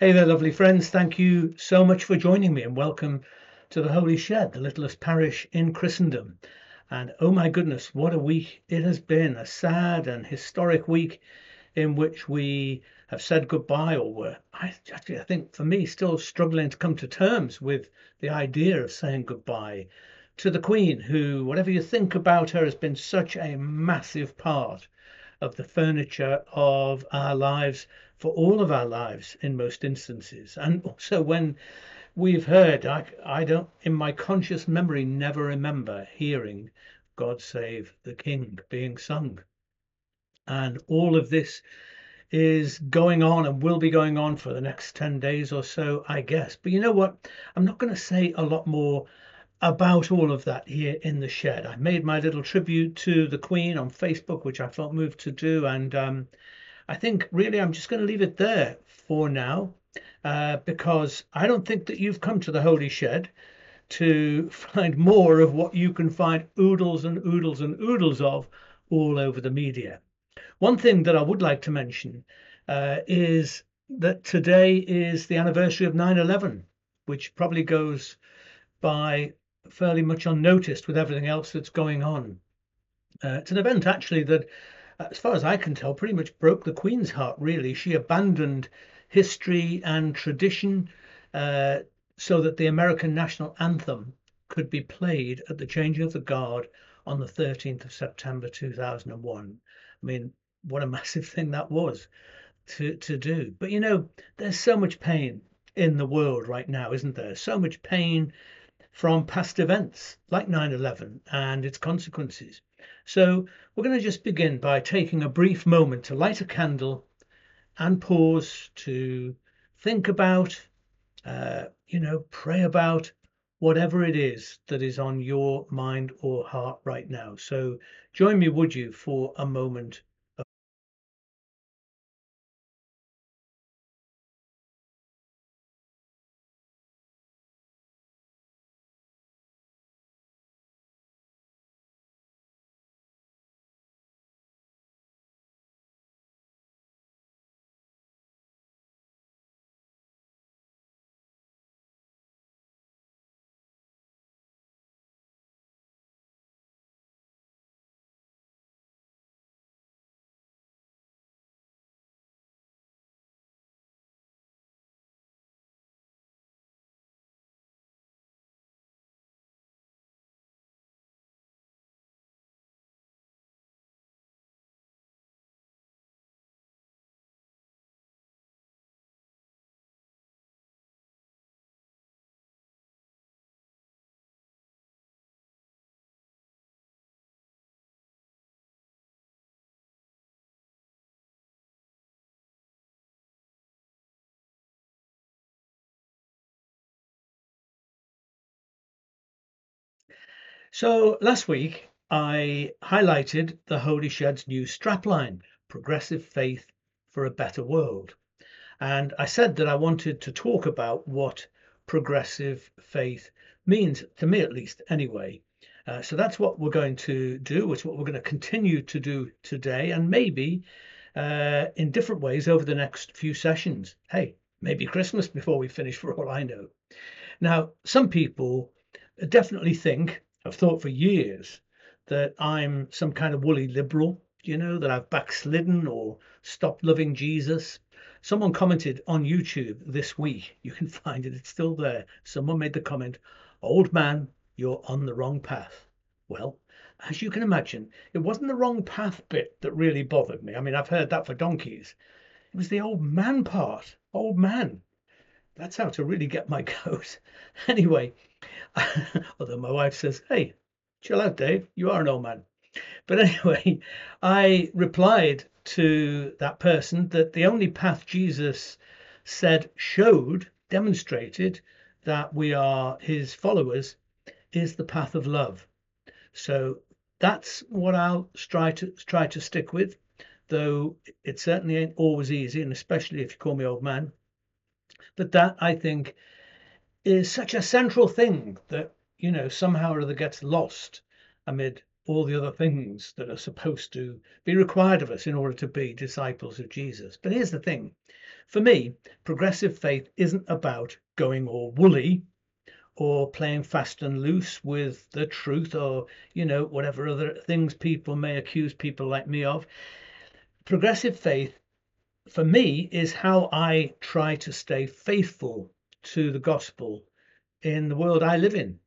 Hey there, lovely friends. Thank you so much for joining me and welcome to the Holy Shed, the littlest parish in Christendom. And oh my goodness, what a week it has been a sad and historic week in which we have said goodbye, or were, I, actually, I think for me, still struggling to come to terms with the idea of saying goodbye to the Queen, who, whatever you think about her, has been such a massive part of the furniture of our lives for all of our lives in most instances. And also when we've heard, I, I don't, in my conscious memory, never remember hearing God Save the King being sung. And all of this is going on and will be going on for the next 10 days or so, I guess. But you know what? I'm not going to say a lot more about all of that here in the shed. I made my little tribute to the Queen on Facebook, which I felt moved to do, and um, I think really I'm just going to leave it there for now, uh, because I don't think that you've come to the Holy Shed to find more of what you can find oodles and oodles and oodles of all over the media. One thing that I would like to mention uh, is that today is the anniversary of 9 11, which probably goes by fairly much unnoticed with everything else that's going on. Uh, it's an event actually that, as far as I can tell, pretty much broke the Queen's heart. Really, she abandoned history and tradition uh, so that the American national anthem could be played at the changing of the guard on the 13th of September 2001. I mean, what a massive thing that was to to do. But you know, there's so much pain in the world right now, isn't there? So much pain from past events like 9 11 and its consequences. So, we're going to just begin by taking a brief moment to light a candle and pause to think about, uh, you know, pray about whatever it is that is on your mind or heart right now. So, join me, would you, for a moment So last week I highlighted the Holy Shed's new strapline, Progressive Faith for a Better World. And I said that I wanted to talk about what progressive faith means, to me at least, anyway. Uh, so that's what we're going to do. It's what we're going to continue to do today, and maybe uh, in different ways over the next few sessions. Hey, maybe Christmas before we finish, for all I know. Now, some people definitely think I've thought for years that I'm some kind of woolly liberal, you know, that I've backslidden or stopped loving Jesus. Someone commented on YouTube this week. You can find it, it's still there. Someone made the comment, Old man, you're on the wrong path. Well, as you can imagine, it wasn't the wrong path bit that really bothered me. I mean, I've heard that for donkeys. It was the old man part. Old man. That's how to really get my goat. Anyway, although my wife says, hey, chill out, Dave, you are an old man. But anyway, I replied to that person that the only path Jesus said showed, demonstrated that we are his followers is the path of love. So that's what I'll try to try to stick with, though it certainly ain't always easy, and especially if you call me old man. But that I think is such a central thing that you know somehow or other gets lost amid all the other things that are supposed to be required of us in order to be disciples of Jesus. But here's the thing for me, progressive faith isn't about going all woolly or playing fast and loose with the truth or, you know, whatever other things people may accuse people like me of. Progressive faith, for me, is how I try to stay faithful to the gospel in the world I live in,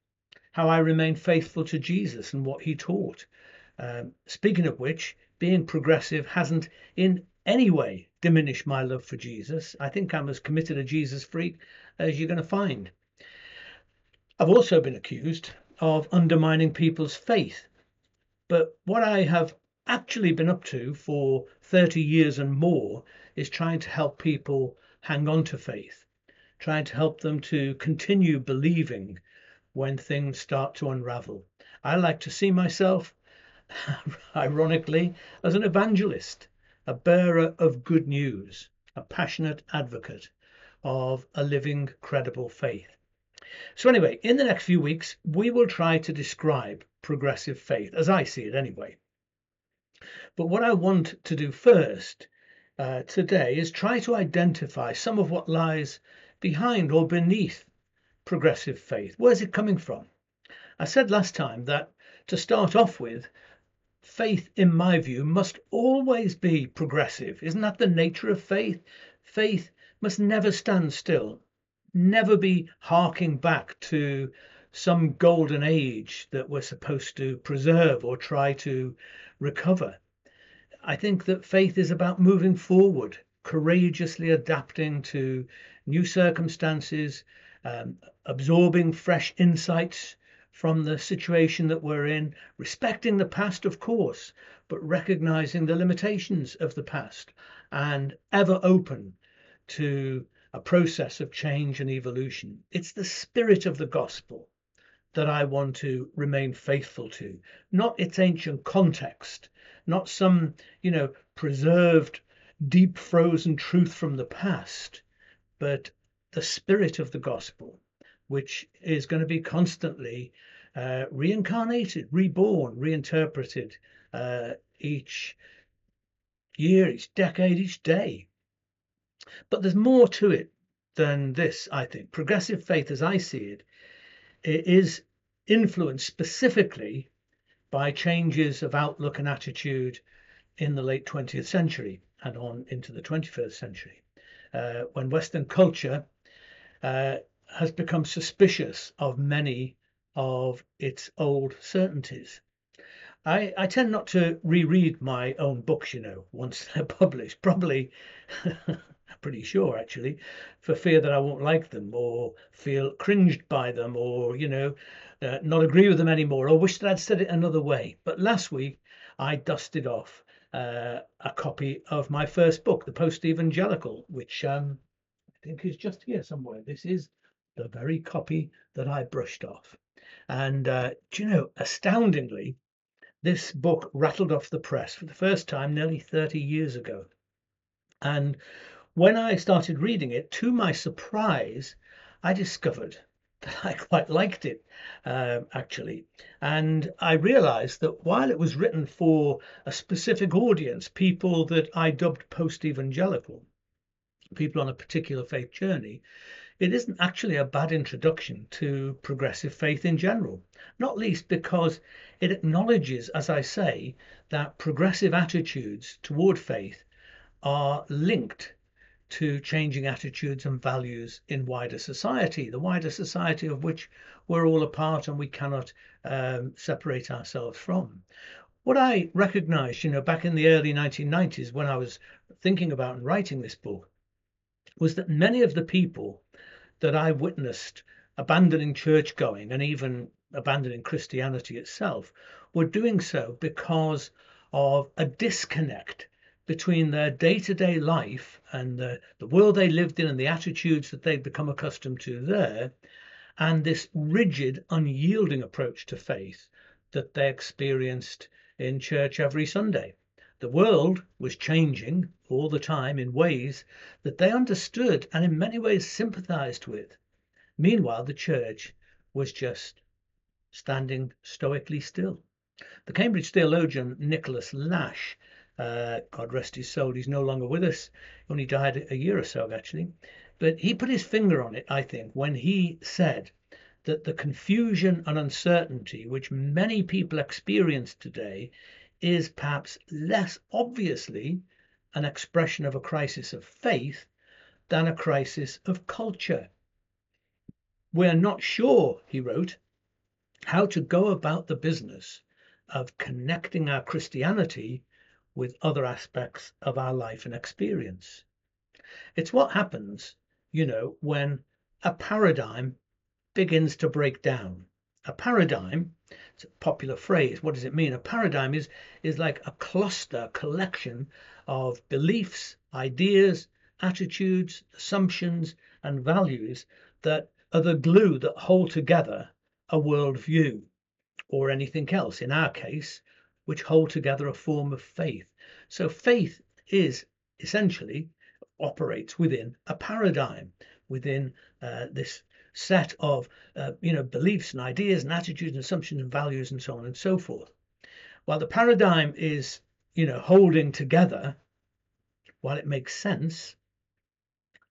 how I remain faithful to Jesus and what he taught. Um, speaking of which, being progressive hasn't in any way diminished my love for Jesus. I think I'm as committed a Jesus freak as you're going to find. I've also been accused of undermining people's faith. But what I have actually been up to for 30 years and more is trying to help people hang on to faith, trying to help them to continue believing when things start to unravel. I like to see myself, ironically, as an evangelist, a bearer of good news, a passionate advocate of a living, credible faith. So, anyway, in the next few weeks, we will try to describe progressive faith, as I see it anyway. But what I want to do first uh, today is try to identify some of what lies behind or beneath progressive faith. Where's it coming from? I said last time that to start off with, faith, in my view, must always be progressive. Isn't that the nature of faith? Faith must never stand still never be harking back to some golden age that we're supposed to preserve or try to recover. I think that faith is about moving forward, courageously adapting to new circumstances, um, absorbing fresh insights from the situation that we're in, respecting the past, of course, but recognizing the limitations of the past and ever open to a process of change and evolution. It's the spirit of the gospel that I want to remain faithful to, not its ancient context, not some, you know, preserved, deep frozen truth from the past, but the spirit of the gospel, which is going to be constantly uh, reincarnated, reborn, reinterpreted uh, each year, each decade, each day. But there's more to it than this, I think. Progressive faith, as I see it, it, is influenced specifically by changes of outlook and attitude in the late 20th century and on into the 21st century, uh, when Western culture uh, has become suspicious of many of its old certainties. I, I tend not to reread my own books, you know, once they're published. Probably pretty sure actually, for fear that I won't like them or feel cringed by them or, you know, uh, not agree with them anymore or wish that I'd said it another way. But last week I dusted off uh, a copy of my first book, The Post Evangelical, which um, I think is just here somewhere. This is the very copy that I brushed off. And uh, do you know, astoundingly, this book rattled off the press for the first time nearly 30 years ago. And when I started reading it, to my surprise, I discovered that I quite liked it, um, actually. And I realized that while it was written for a specific audience, people that I dubbed post evangelical, people on a particular faith journey, it isn't actually a bad introduction to progressive faith in general, not least because it acknowledges, as I say, that progressive attitudes toward faith are linked to changing attitudes and values in wider society, the wider society of which we're all a part and we cannot um, separate ourselves from. What I recognized, you know, back in the early 1990s when I was thinking about and writing this book was that many of the people that I witnessed abandoning church going and even abandoning Christianity itself were doing so because of a disconnect between their day to day life and the, the world they lived in and the attitudes that they'd become accustomed to there, and this rigid, unyielding approach to faith that they experienced in church every Sunday. The world was changing all the time in ways that they understood and in many ways sympathized with. Meanwhile, the church was just standing stoically still. The Cambridge theologian Nicholas Lash, uh, God rest his soul, he's no longer with us, he only died a year or so actually, but he put his finger on it, I think, when he said that the confusion and uncertainty which many people experience today is perhaps less obviously an expression of a crisis of faith than a crisis of culture. We're not sure, he wrote, how to go about the business of connecting our Christianity with other aspects of our life and experience. It's what happens, you know, when a paradigm begins to break down. A paradigm, it's a popular phrase. What does it mean? A paradigm is, is like a cluster, collection of beliefs, ideas, attitudes, assumptions, and values that are the glue that hold together a worldview or anything else, in our case, which hold together a form of faith. So faith is essentially operates within a paradigm, within uh, this set of uh, you know beliefs and ideas and attitudes and assumptions and values and so on and so forth while the paradigm is you know holding together while it makes sense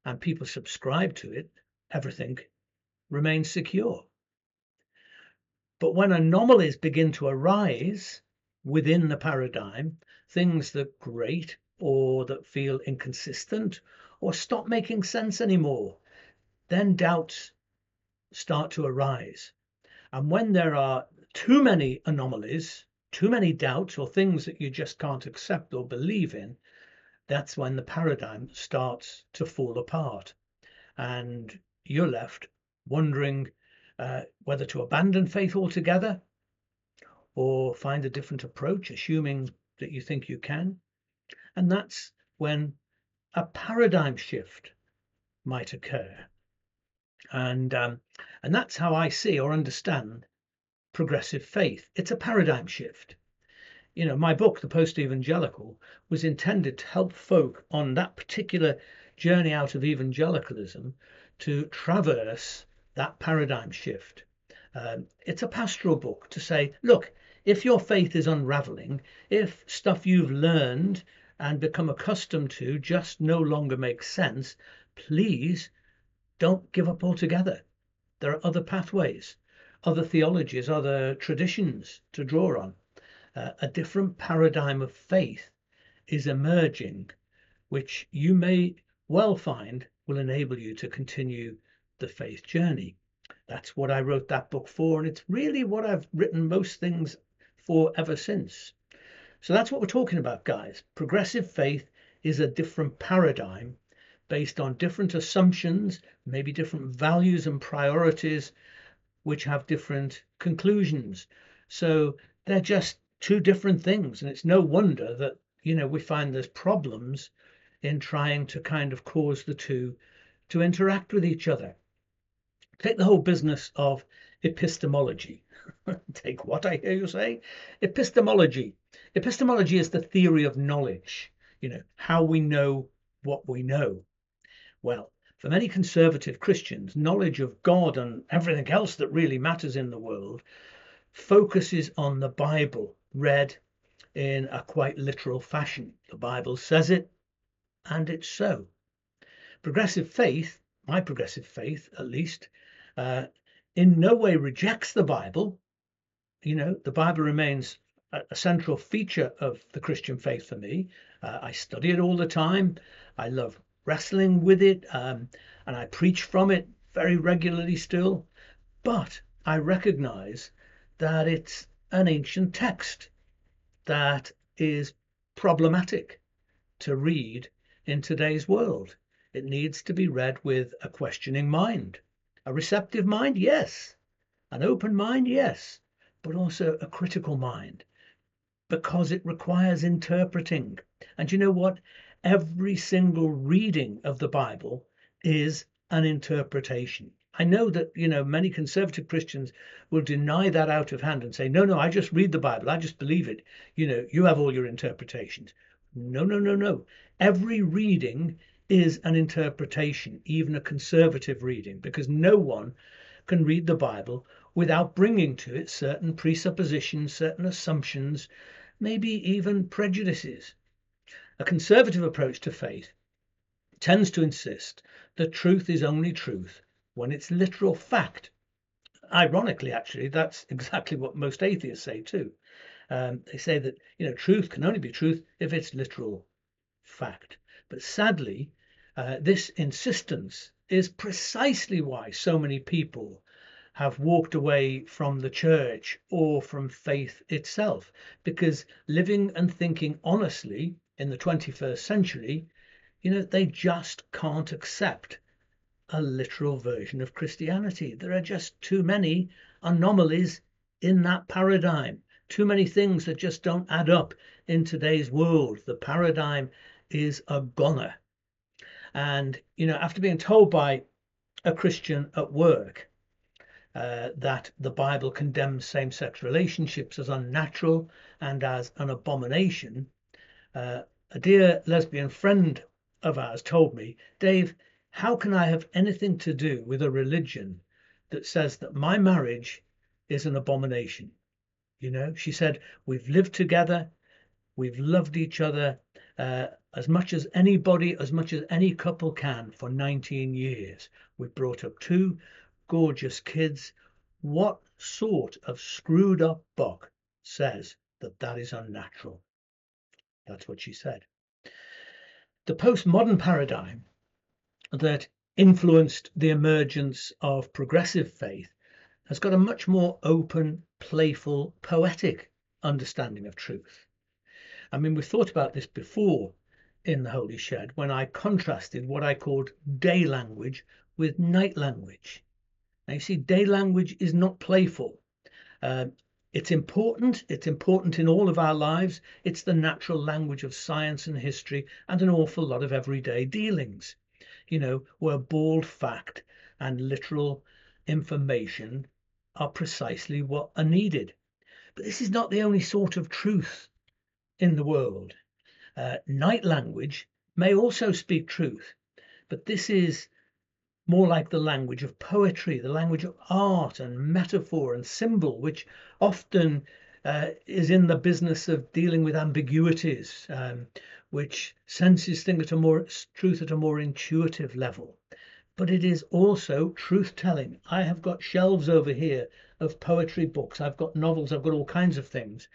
and people subscribe to it everything remains secure but when anomalies begin to arise within the paradigm things that grate or that feel inconsistent or stop making sense anymore then doubts start to arise. And when there are too many anomalies, too many doubts, or things that you just can't accept or believe in, that's when the paradigm starts to fall apart. And you're left wondering uh, whether to abandon faith altogether or find a different approach, assuming that you think you can. And that's when a paradigm shift might occur and um, and that's how I see or understand progressive faith. It's a paradigm shift. You know, my book, The Post Evangelical, was intended to help folk on that particular journey out of evangelicalism to traverse that paradigm shift. Um, it's a pastoral book to say, look, if your faith is unraveling, if stuff you've learned and become accustomed to just no longer makes sense, please don't give up altogether. There are other pathways, other theologies, other traditions to draw on. Uh, a different paradigm of faith is emerging, which you may well find will enable you to continue the faith journey. That's what I wrote that book for, and it's really what I've written most things for ever since. So that's what we're talking about, guys. Progressive faith is a different paradigm based on different assumptions, maybe different values and priorities, which have different conclusions. So they're just two different things. And it's no wonder that, you know, we find there's problems in trying to kind of cause the two to interact with each other. Take the whole business of epistemology. Take what I hear you say? Epistemology. Epistemology is the theory of knowledge, you know, how we know what we know. Well, for many conservative Christians, knowledge of God and everything else that really matters in the world focuses on the Bible read in a quite literal fashion. The Bible says it, and it's so. Progressive faith, my progressive faith at least, uh, in no way rejects the Bible. You know, the Bible remains a, a central feature of the Christian faith for me. Uh, I study it all the time. I love wrestling with it, um, and I preach from it very regularly still. But I recognize that it's an ancient text that is problematic to read in today's world. It needs to be read with a questioning mind. A receptive mind, yes. An open mind, yes. But also a critical mind because it requires interpreting. And you know what? every single reading of the Bible is an interpretation. I know that you know many conservative Christians will deny that out of hand and say, "No, no, I just read the Bible. I just believe it. You know, you have all your interpretations." No, no, no, no. Every reading is an interpretation, even a conservative reading, because no one can read the Bible without bringing to it certain presuppositions, certain assumptions, maybe even prejudices. A conservative approach to faith tends to insist that truth is only truth when it's literal fact. Ironically, actually, that's exactly what most atheists say too. Um, they say that you know truth can only be truth if it's literal fact. But sadly, uh, this insistence is precisely why so many people have walked away from the church or from faith itself, because living and thinking honestly in the 21st century, you know, they just can't accept a literal version of Christianity. There are just too many anomalies in that paradigm, too many things that just don't add up in today's world. The paradigm is a goner. And, you know, after being told by a Christian at work uh, that the Bible condemns same sex relationships as unnatural and as an abomination, uh, a dear lesbian friend of ours told me, Dave, how can I have anything to do with a religion that says that my marriage is an abomination? You know, she said, We've lived together, we've loved each other uh, as much as anybody, as much as any couple can for 19 years. We've brought up two gorgeous kids. What sort of screwed up buck says that that is unnatural? That's what she said. The postmodern paradigm that influenced the emergence of progressive faith has got a much more open, playful, poetic understanding of truth. I mean, we've thought about this before in the Holy Shed when I contrasted what I called day language with night language. Now, you see, day language is not playful. Uh, it's important. It's important in all of our lives. It's the natural language of science and history and an awful lot of everyday dealings, you know, where bald fact and literal information are precisely what are needed. But this is not the only sort of truth in the world. Uh, night language may also speak truth, but this is more like the language of poetry, the language of art and metaphor and symbol, which often uh, is in the business of dealing with ambiguities, um, which senses things at a more truth at a more intuitive level. But it is also truth telling. I have got shelves over here of poetry books. I've got novels. I've got all kinds of things,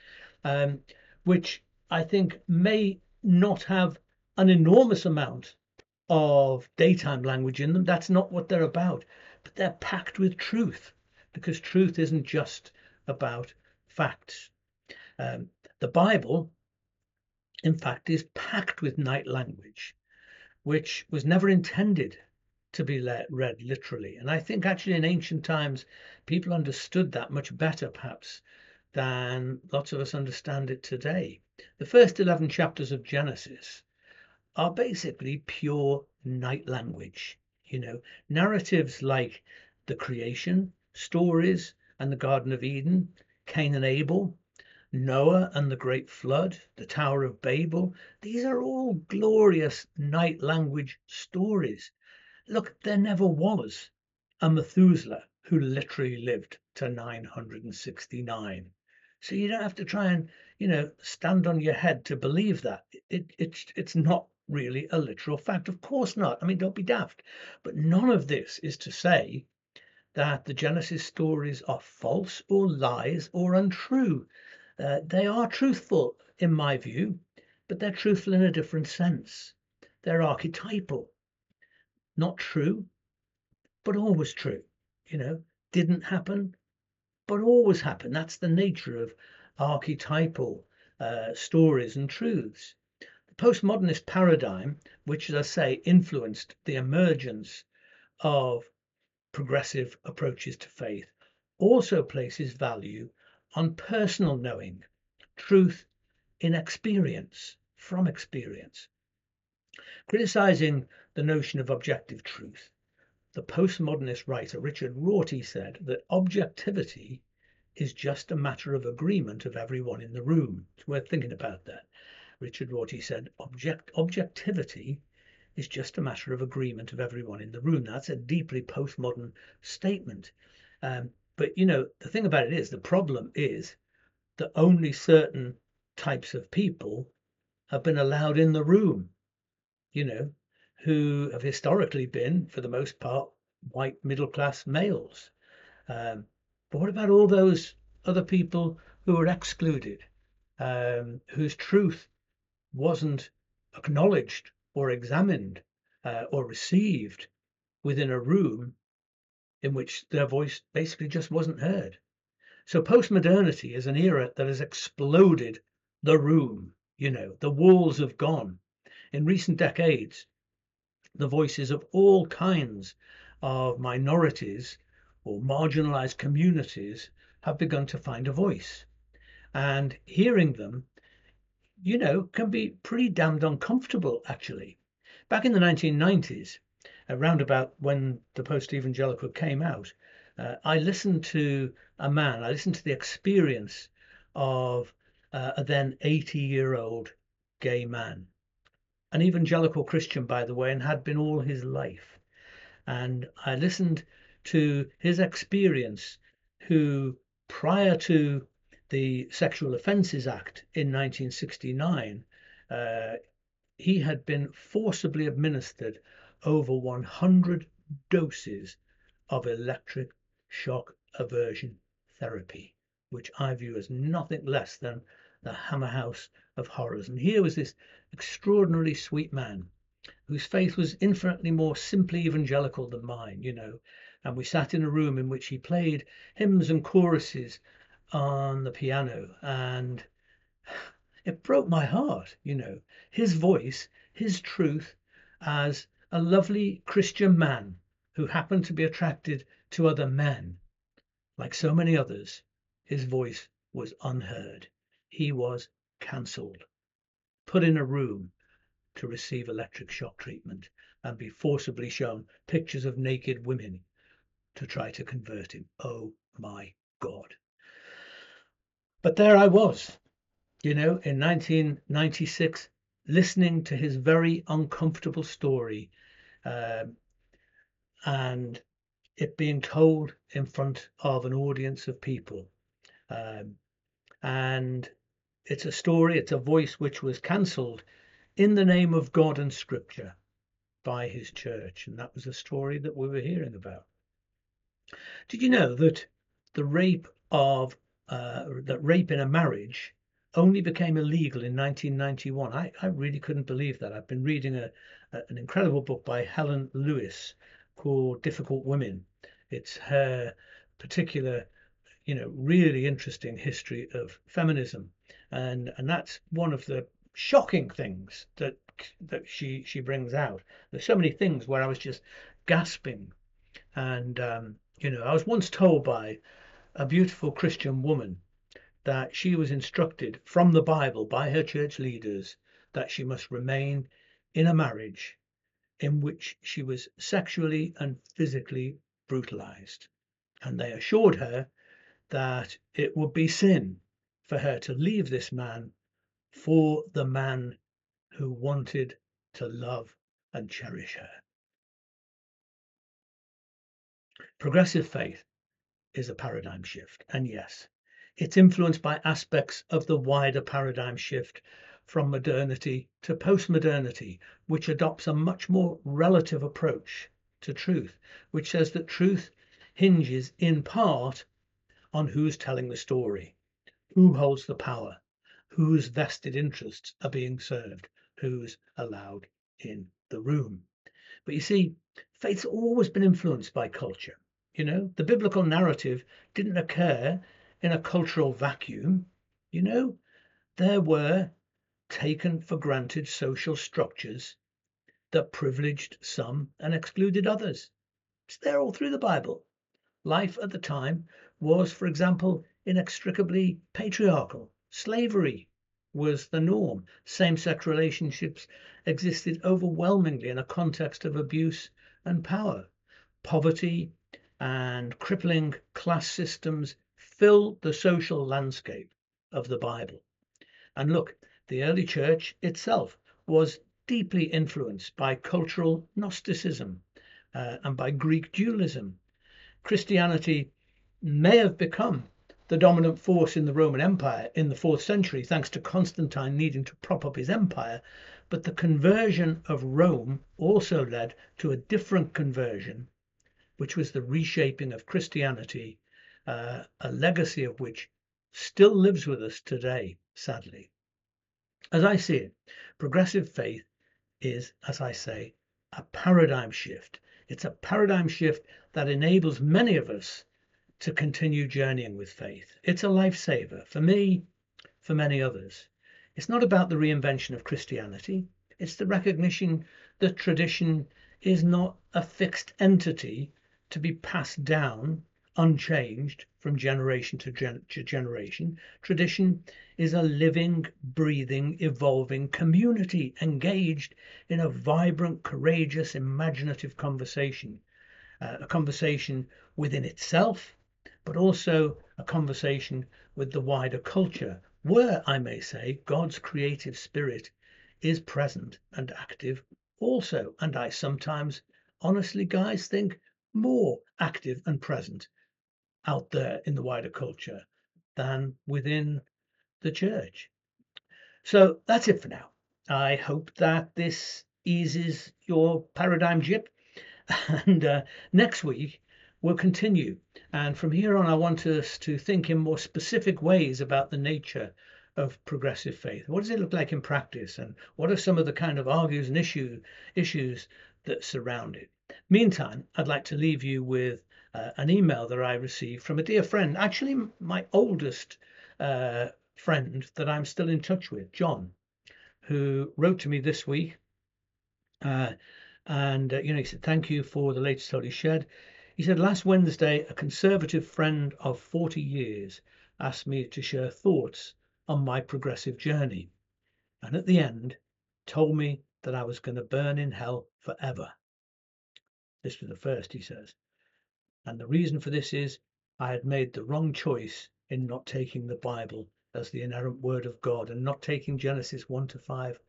um, which I think may not have an enormous amount of daytime language in them. That's not what they're about. But they're packed with truth because truth isn't just about facts. Um, the Bible, in fact, is packed with night language, which was never intended to be read literally. And I think actually in ancient times, people understood that much better, perhaps, than lots of us understand it today. The first 11 chapters of Genesis are basically pure night language. You know, narratives like the creation, stories, and the Garden of Eden, Cain and Abel, Noah and the Great Flood, the Tower of Babel. These are all glorious night language stories. Look, there never was a Methuselah who literally lived to 969. So you don't have to try and, you know, stand on your head to believe that. It, it's it's not really a literal fact. Of course not. I mean, don't be daft. But none of this is to say that the Genesis stories are false or lies or untrue. Uh, they are truthful, in my view, but they're truthful in a different sense. They're archetypal, not true, but always true. You know, didn't happen, but always happen. That's the nature of archetypal uh, stories and truths. The postmodernist paradigm, which, as I say, influenced the emergence of progressive approaches to faith, also places value on personal knowing, truth in experience, from experience. Criticizing the notion of objective truth, the postmodernist writer Richard Rorty said that objectivity is just a matter of agreement of everyone in the room. It's worth thinking about that. Richard Rorty said object objectivity is just a matter of agreement of everyone in the room. That's a deeply postmodern statement. Um, But you know, the thing about it is the problem is that only certain types of people have been allowed in the room, you know, who have historically been, for the most part, white middle class males. Um, but what about all those other people who were excluded, um, whose truth wasn't acknowledged or examined uh, or received within a room in which their voice basically just wasn't heard? So postmodernity is an era that has exploded the room. You know, the walls have gone. In recent decades, the voices of all kinds of minorities or marginalized communities have begun to find a voice. And hearing them, you know, can be pretty damned uncomfortable, actually. Back in the 1990s, around about when the post evangelical came out, uh, I listened to a man, I listened to the experience of uh, a then 80 year old gay man, an evangelical Christian, by the way, and had been all his life. And I listened to his experience, who prior to the Sexual Offences Act in 1969, uh, he had been forcibly administered over 100 doses of electric shock aversion therapy, which I view as nothing less than the hammer house of horrors. And here was this extraordinarily sweet man whose faith was infinitely more simply evangelical than mine, you know. And we sat in a room in which he played hymns and choruses on the piano, and it broke my heart, you know. His voice, his truth, as a lovely Christian man who happened to be attracted to other men, like so many others, his voice was unheard. He was cancelled, put in a room to receive electric shock treatment and be forcibly shown pictures of naked women to try to convert him. Oh my God. But there I was, you know, in 1996, listening to his very uncomfortable story um, and it being told in front of an audience of people. Um, and it's a story, it's a voice which was cancelled in the name of God and Scripture by his church. And that was the story that we were hearing about. Did you know that the rape of uh, that rape in a marriage only became illegal in 1991? I, I really couldn't believe that. I've been reading a, a, an incredible book by Helen Lewis called Difficult Women. It's her particular, you know, really interesting history of feminism, and and that's one of the shocking things that that she she brings out. There's so many things where I was just gasping, and um, you know I was once told by a beautiful Christian woman that she was instructed from the Bible by her church leaders that she must remain in a marriage in which she was sexually and physically brutalized. And they assured her that it would be sin for her to leave this man for the man who wanted to love and cherish her. Progressive faith is a paradigm shift, and yes, it's influenced by aspects of the wider paradigm shift from modernity to postmodernity, which adopts a much more relative approach to truth, which says that truth hinges in part on who's telling the story, who holds the power, whose vested interests are being served, who's allowed in the room. But you see, faith's always been influenced by culture. You know, the biblical narrative didn't occur in a cultural vacuum. You know, there were taken for granted social structures that privileged some and excluded others. It's there all through the Bible. Life at the time was, for example, inextricably patriarchal. Slavery was the norm. Same sex relationships existed overwhelmingly in a context of abuse and power. Poverty and crippling class systems filled the social landscape of the Bible. And look, the early church itself was deeply influenced by cultural Gnosticism uh, and by Greek dualism. Christianity may have become the dominant force in the Roman Empire in the fourth century, thanks to Constantine needing to prop up his empire. But the conversion of Rome also led to a different conversion, which was the reshaping of Christianity, uh, a legacy of which still lives with us today, sadly. As I see it, progressive faith is, as I say, a paradigm shift. It's a paradigm shift that enables many of us to continue journeying with faith. It's a lifesaver for me, for many others. It's not about the reinvention of Christianity, it's the recognition that tradition is not a fixed entity to be passed down unchanged from generation to, gen- to, generation. Tradition is a living, breathing, evolving community engaged in a vibrant, courageous, imaginative conversation. Uh, a conversation within itself, but also a conversation with the wider culture, where I may say God's creative spirit is present and active also. And I sometimes, honestly, guys, think more active and present out there in the wider culture than within the church. So that's it for now. I hope that this eases your paradigm jip. And uh, next week, we'll continue. And from here on, I want us to think in more specific ways about the nature of progressive faith. What does it look like in practice? And what are some of the kind of argues and issue, issues that surround it? Meantime, I'd like to leave you with uh, an email that I received from a dear friend, actually my oldest uh, friend that I'm still in touch with, John, who wrote to me this week. Uh, and, uh, you know, he said, Thank you for the latest Holy Shed. He said, Last Wednesday, a conservative friend of 40 years asked me to share thoughts on my progressive journey. And at the end, told me that I was going to burn in hell forever. This was the first, he says. And the reason for this is I had made the wrong choice in not taking the Bible as the inerrant word of God and not taking Genesis 1 to 5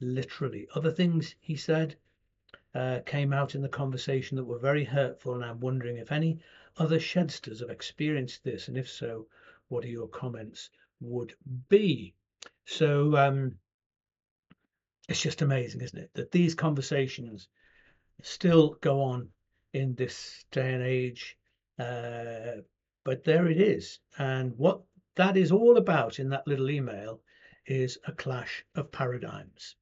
literally. Other things he said uh, came out in the conversation that were very hurtful, and I'm wondering if any other shedsters have experienced this, and if so, what are your comments would be? So um, it's just amazing, isn't it, that these conversations still go on in this day and age. Uh, but there it is. And what that is all about in that little email is a clash of paradigms.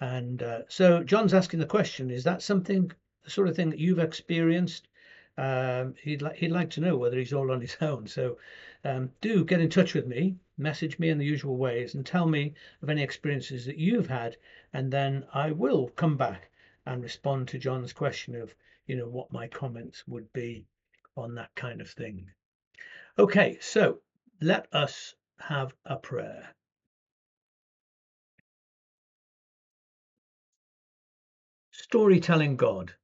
And uh, so John's asking the question is that something, the sort of thing that you've experienced? Um, he'd, li- he'd like to know whether he's all on his own. So um, do get in touch with me, message me in the usual ways, and tell me of any experiences that you've had. And then I will come back and respond to John's question of you know, what my comments would be on that kind of thing. Okay, so let us have a prayer. Storytelling God,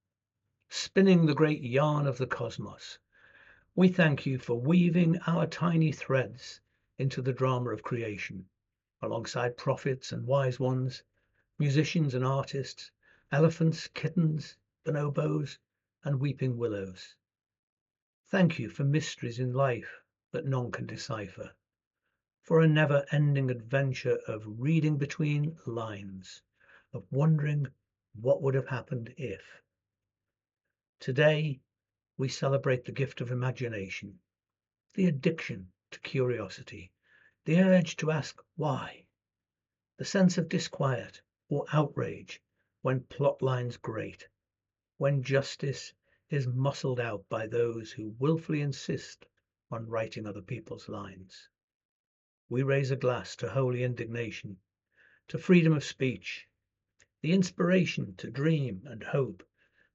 spinning the great yarn of the cosmos, we thank you for weaving our tiny threads into the drama of creation, alongside prophets and wise ones, musicians and artists, elephants, kittens, bonobos, and weeping willows. Thank you for mysteries in life that none can decipher, for a never ending adventure of reading between lines, of wondering what would have happened if. Today, we celebrate the gift of imagination, the addiction to curiosity, the urge to ask why, the sense of disquiet or outrage when plot lines grate, when justice is muscled out by those who wilfully insist on writing other people's lines. We raise a glass to holy indignation, to freedom of speech, the inspiration to dream and hope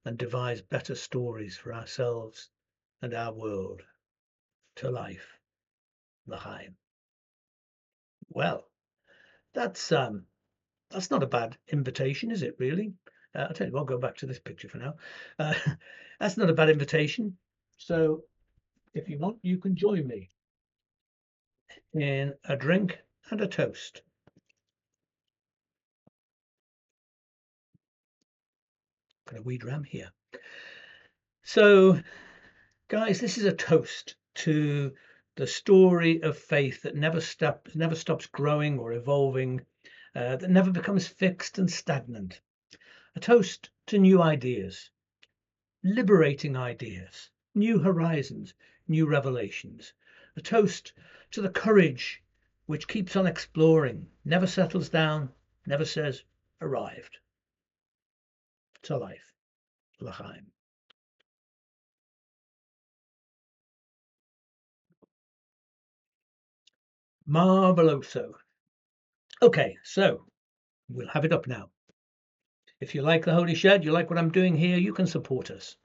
and devise better stories for ourselves and our world, to life, l'chaim. Well, that's um, that's not a bad invitation, is it? Really? Uh, I'll tell you, I'll go back to this picture for now. Uh, that's not a bad invitation. So if you want, you can join me in a drink and a toast. Got a weed ram here. So, guys, this is a toast to the story of faith that never stops, never stops growing or evolving, uh, that never becomes fixed and stagnant. A toast to new ideas, liberating ideas, new horizons, new revelations. A toast to the courage which keeps on exploring, never settles down, never says arrived. To life. L'chaim. Marveloso. Okay, so we'll have it up now. If you like the Holy Shed, you like what I'm doing here, you can support us.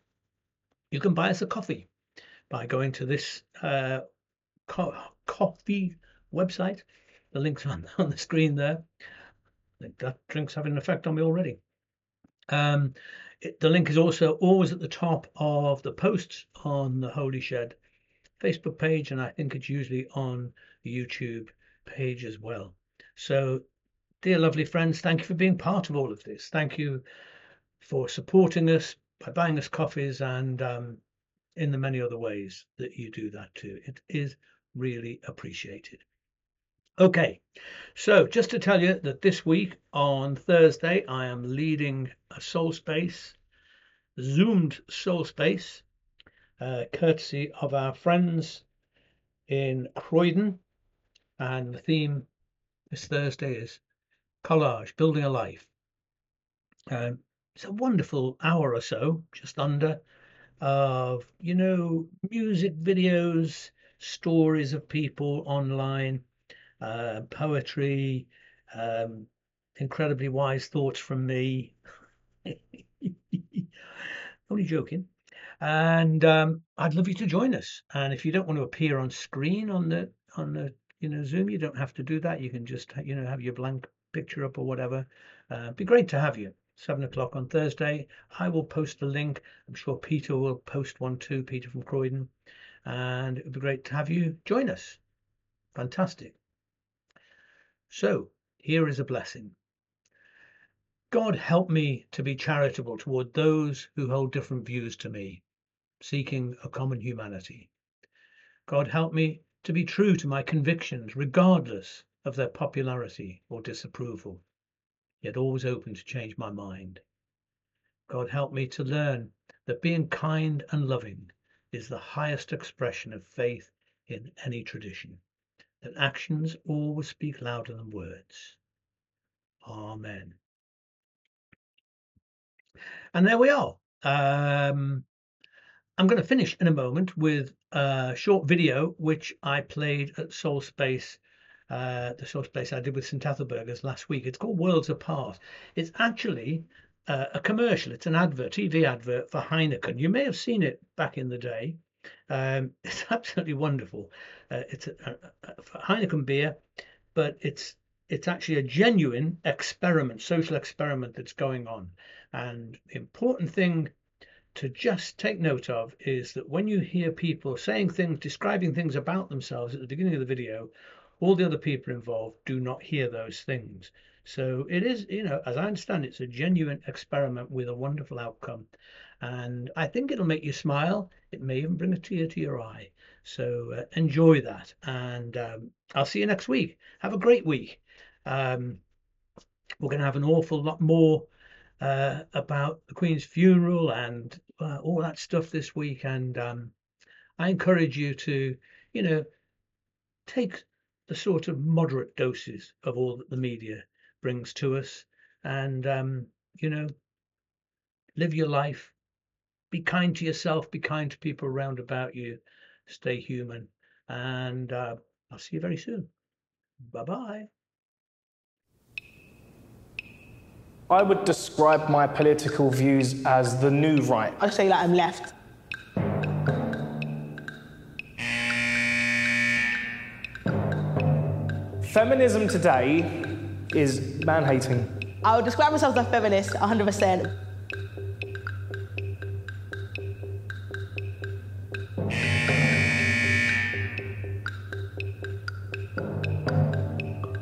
You can buy us a coffee by going to this uh, co coffee website. The link's on, on the screen there. I think that drink's having an effect on me already. Um, it, the link is also always at the top of the posts on the Holy Shed Facebook page, and I think it's usually on the YouTube page as well. So, dear lovely friends, thank you for being part of all of this. Thank you for supporting us by buying us coffees and um, in the many other ways that you do that too. It is really appreciated. Okay, so just to tell you that this week on Thursday, I am leading a soul space, zoomed soul space, uh, courtesy of our friends in Croydon. And the theme this Thursday is collage, building a life. Um, it's a wonderful hour or so, just under, of, you know, music videos, stories of people online, uh, poetry, um, incredibly wise thoughts from me. Only joking. And um, I'd love you to join us. And if you don't want to appear on screen on the on the you know Zoom, you don't have to do that. You can just you know have your blank picture up or whatever. Uh, be great to have you. Seven o'clock on Thursday. I will post the link. I'm sure Peter will post one too. Peter from Croydon, and it would be great to have you join us. Fantastic. So here is a blessing. God help me to be charitable toward those who hold different views to me seeking a common humanity. God help me to be true to my convictions, regardless of their popularity or disapproval, yet always open to change my mind. God help me to learn that being kind and loving is the highest expression of faith in any tradition, that actions always speak louder than words. Amen. And there we are. Um, I'm going to finish in a moment with a short video which I played at Soul Space, uh, the Soul place I did with St. Ethelburga's last week. It's called Worlds Apart. It's actually uh, a commercial, it's an advert, TV advert for Heineken. You may have seen it back in the day. Um, it's absolutely wonderful. Uh, it's a, a, a Heineken beer, but it's it's actually a genuine experiment, social experiment that's going on. And the important thing to just take note of is that when you hear people saying things, describing things about themselves at the beginning of the video, all the other people involved do not hear those things. So it is, you know, as I understand, it's a genuine experiment with a wonderful outcome. And I think it'll make you smile. It may even bring a tear to your eye. So uh, enjoy that. And um, I'll see you next week. Have a great week. Um, we're going to have an awful lot more uh, about the Queen's funeral and uh, all that stuff this week. And um, I encourage you to, you know, take the sort of moderate doses of all that the media brings to us and, um, you know, live your life. Be kind to yourself, be kind to people around about you, stay human. And uh, I'll see you very soon. Bye bye. I would describe my political views as the new right. I'd say that I'm left. Feminism today is man hating. I would describe myself as a feminist 100%.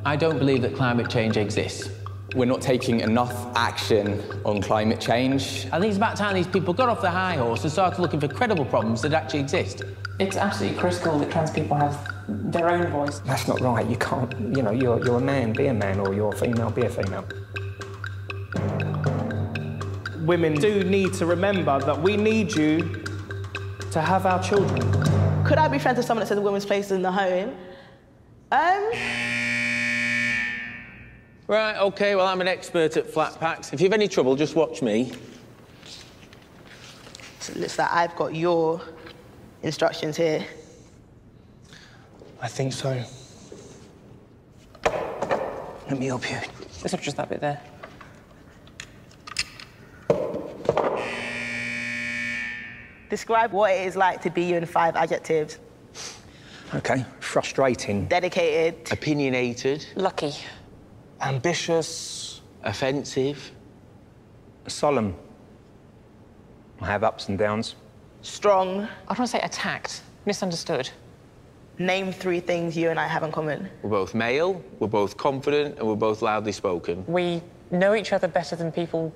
I don't believe that climate change exists we're not taking enough action on climate change. I think it's about time these people got off the high horse and started looking for credible problems that actually exist. It's absolutely critical that trans people have their own voice. That's not right. You can't, you know, you're, you're a man, be a man, or you're a female, be a female. Women do need to remember that we need you to have our children. Could I be friends with someone that says a woman's place is in the home? Um, Right, OK, well, I'm an expert at flat packs. If you've any trouble, just watch me. so it looks like I've got your instructions here. I think so. Let me help you. It's not just that bit there. Describe what it is like to be you in five adjectives. Okay, frustrating. Dedicated, Opinionated, Lucky. Ambitious. offensive, Solemn. I have ups and downs. strong. I don't want to say attacked, misunderstood. Name three things you and I have in common. we're both male, we're both confident, and we're both loudly spoken. We know each other better than people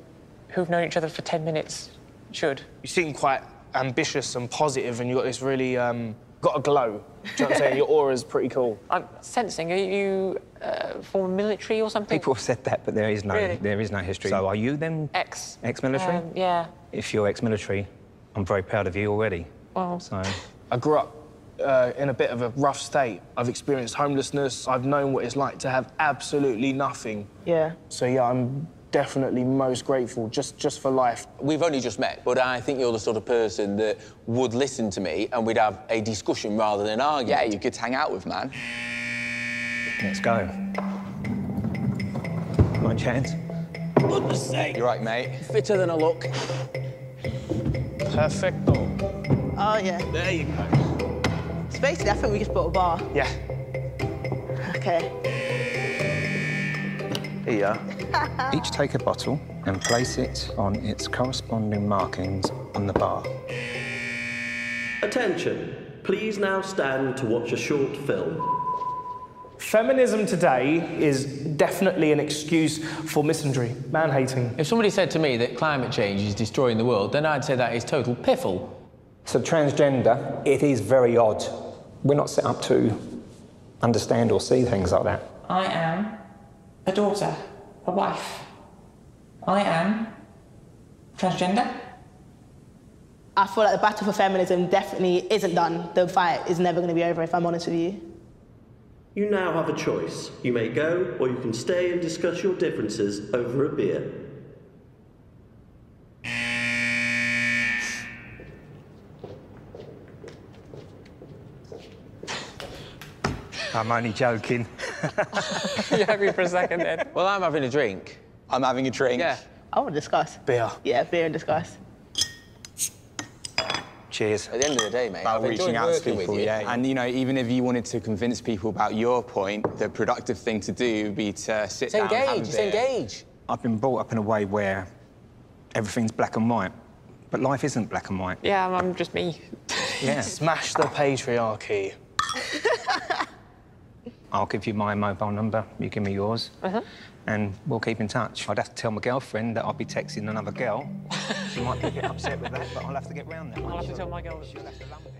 who've known each other for 10 minutes should. You seem quite ambitious and positive, and you've got this really um, got a glow. Do you know what I'm saying? Your aura's pretty cool. I'm sensing, are you uh, former military or something? People have said that, but there is no, Really? there is no history. So are you then Ex. ex-military? Um, yeah. If you're ex-military, I'm very proud of you already. Well, So I grew up uh, in a bit of a rough state. I've experienced homelessness. I've known what it's like to have absolutely nothing. Yeah. So yeah, I'm definitely most grateful just just for life. We've only just met, but I think you're the sort of person that would listen to me and we'd have a discussion rather than argue. Yeah, you could hang out with, man. let's go. My chance. You're right, mate. Fitter than I look. Perfecto. Oh, yeah. There you go. So basically, I think we just built a bar. Yeah. Okay. Here. Each take a bottle and place it on its corresponding markings on the bar. Attention, please now stand to watch a short film. Feminism today is definitely an excuse for misandry, man hating. If somebody said to me that climate change is destroying the world, then I'd say that is total piffle. So transgender, it is very odd. We're not set up to understand or see things like that. I am a daughter, a wife. I am transgender. I feel like the battle for feminism definitely isn't done. The fight is never going to be over, if I'm honest with you. You now have a choice. You may go, or you can stay and discuss your differences over a beer. I'm only joking. you had me for a second then. Well, I'm having a drink. I'm having a drink. Yeah. I want to discuss. Beer. Yeah, beer and discuss. Cheers. At the end of the day, mate, About I've reaching enjoyed out to people, you. yeah. And you know, even if you wanted to convince people about your point, the productive thing to do would be to sit Just down, have a engage, just beer. engage. I've been brought up in a way where everything's black and white, but life isn't black and white. Yeah, I'm just me. Yeah. Smash the patriarchy. I'll give you my mobile number, you give me yours, uh-huh. and we'll keep in touch. I'd have to tell my girlfriend that I'll be texting another girl. she might be a bit upset with that, but I'll have to get round that. I'll have to tell my girl. She'll have to lump it.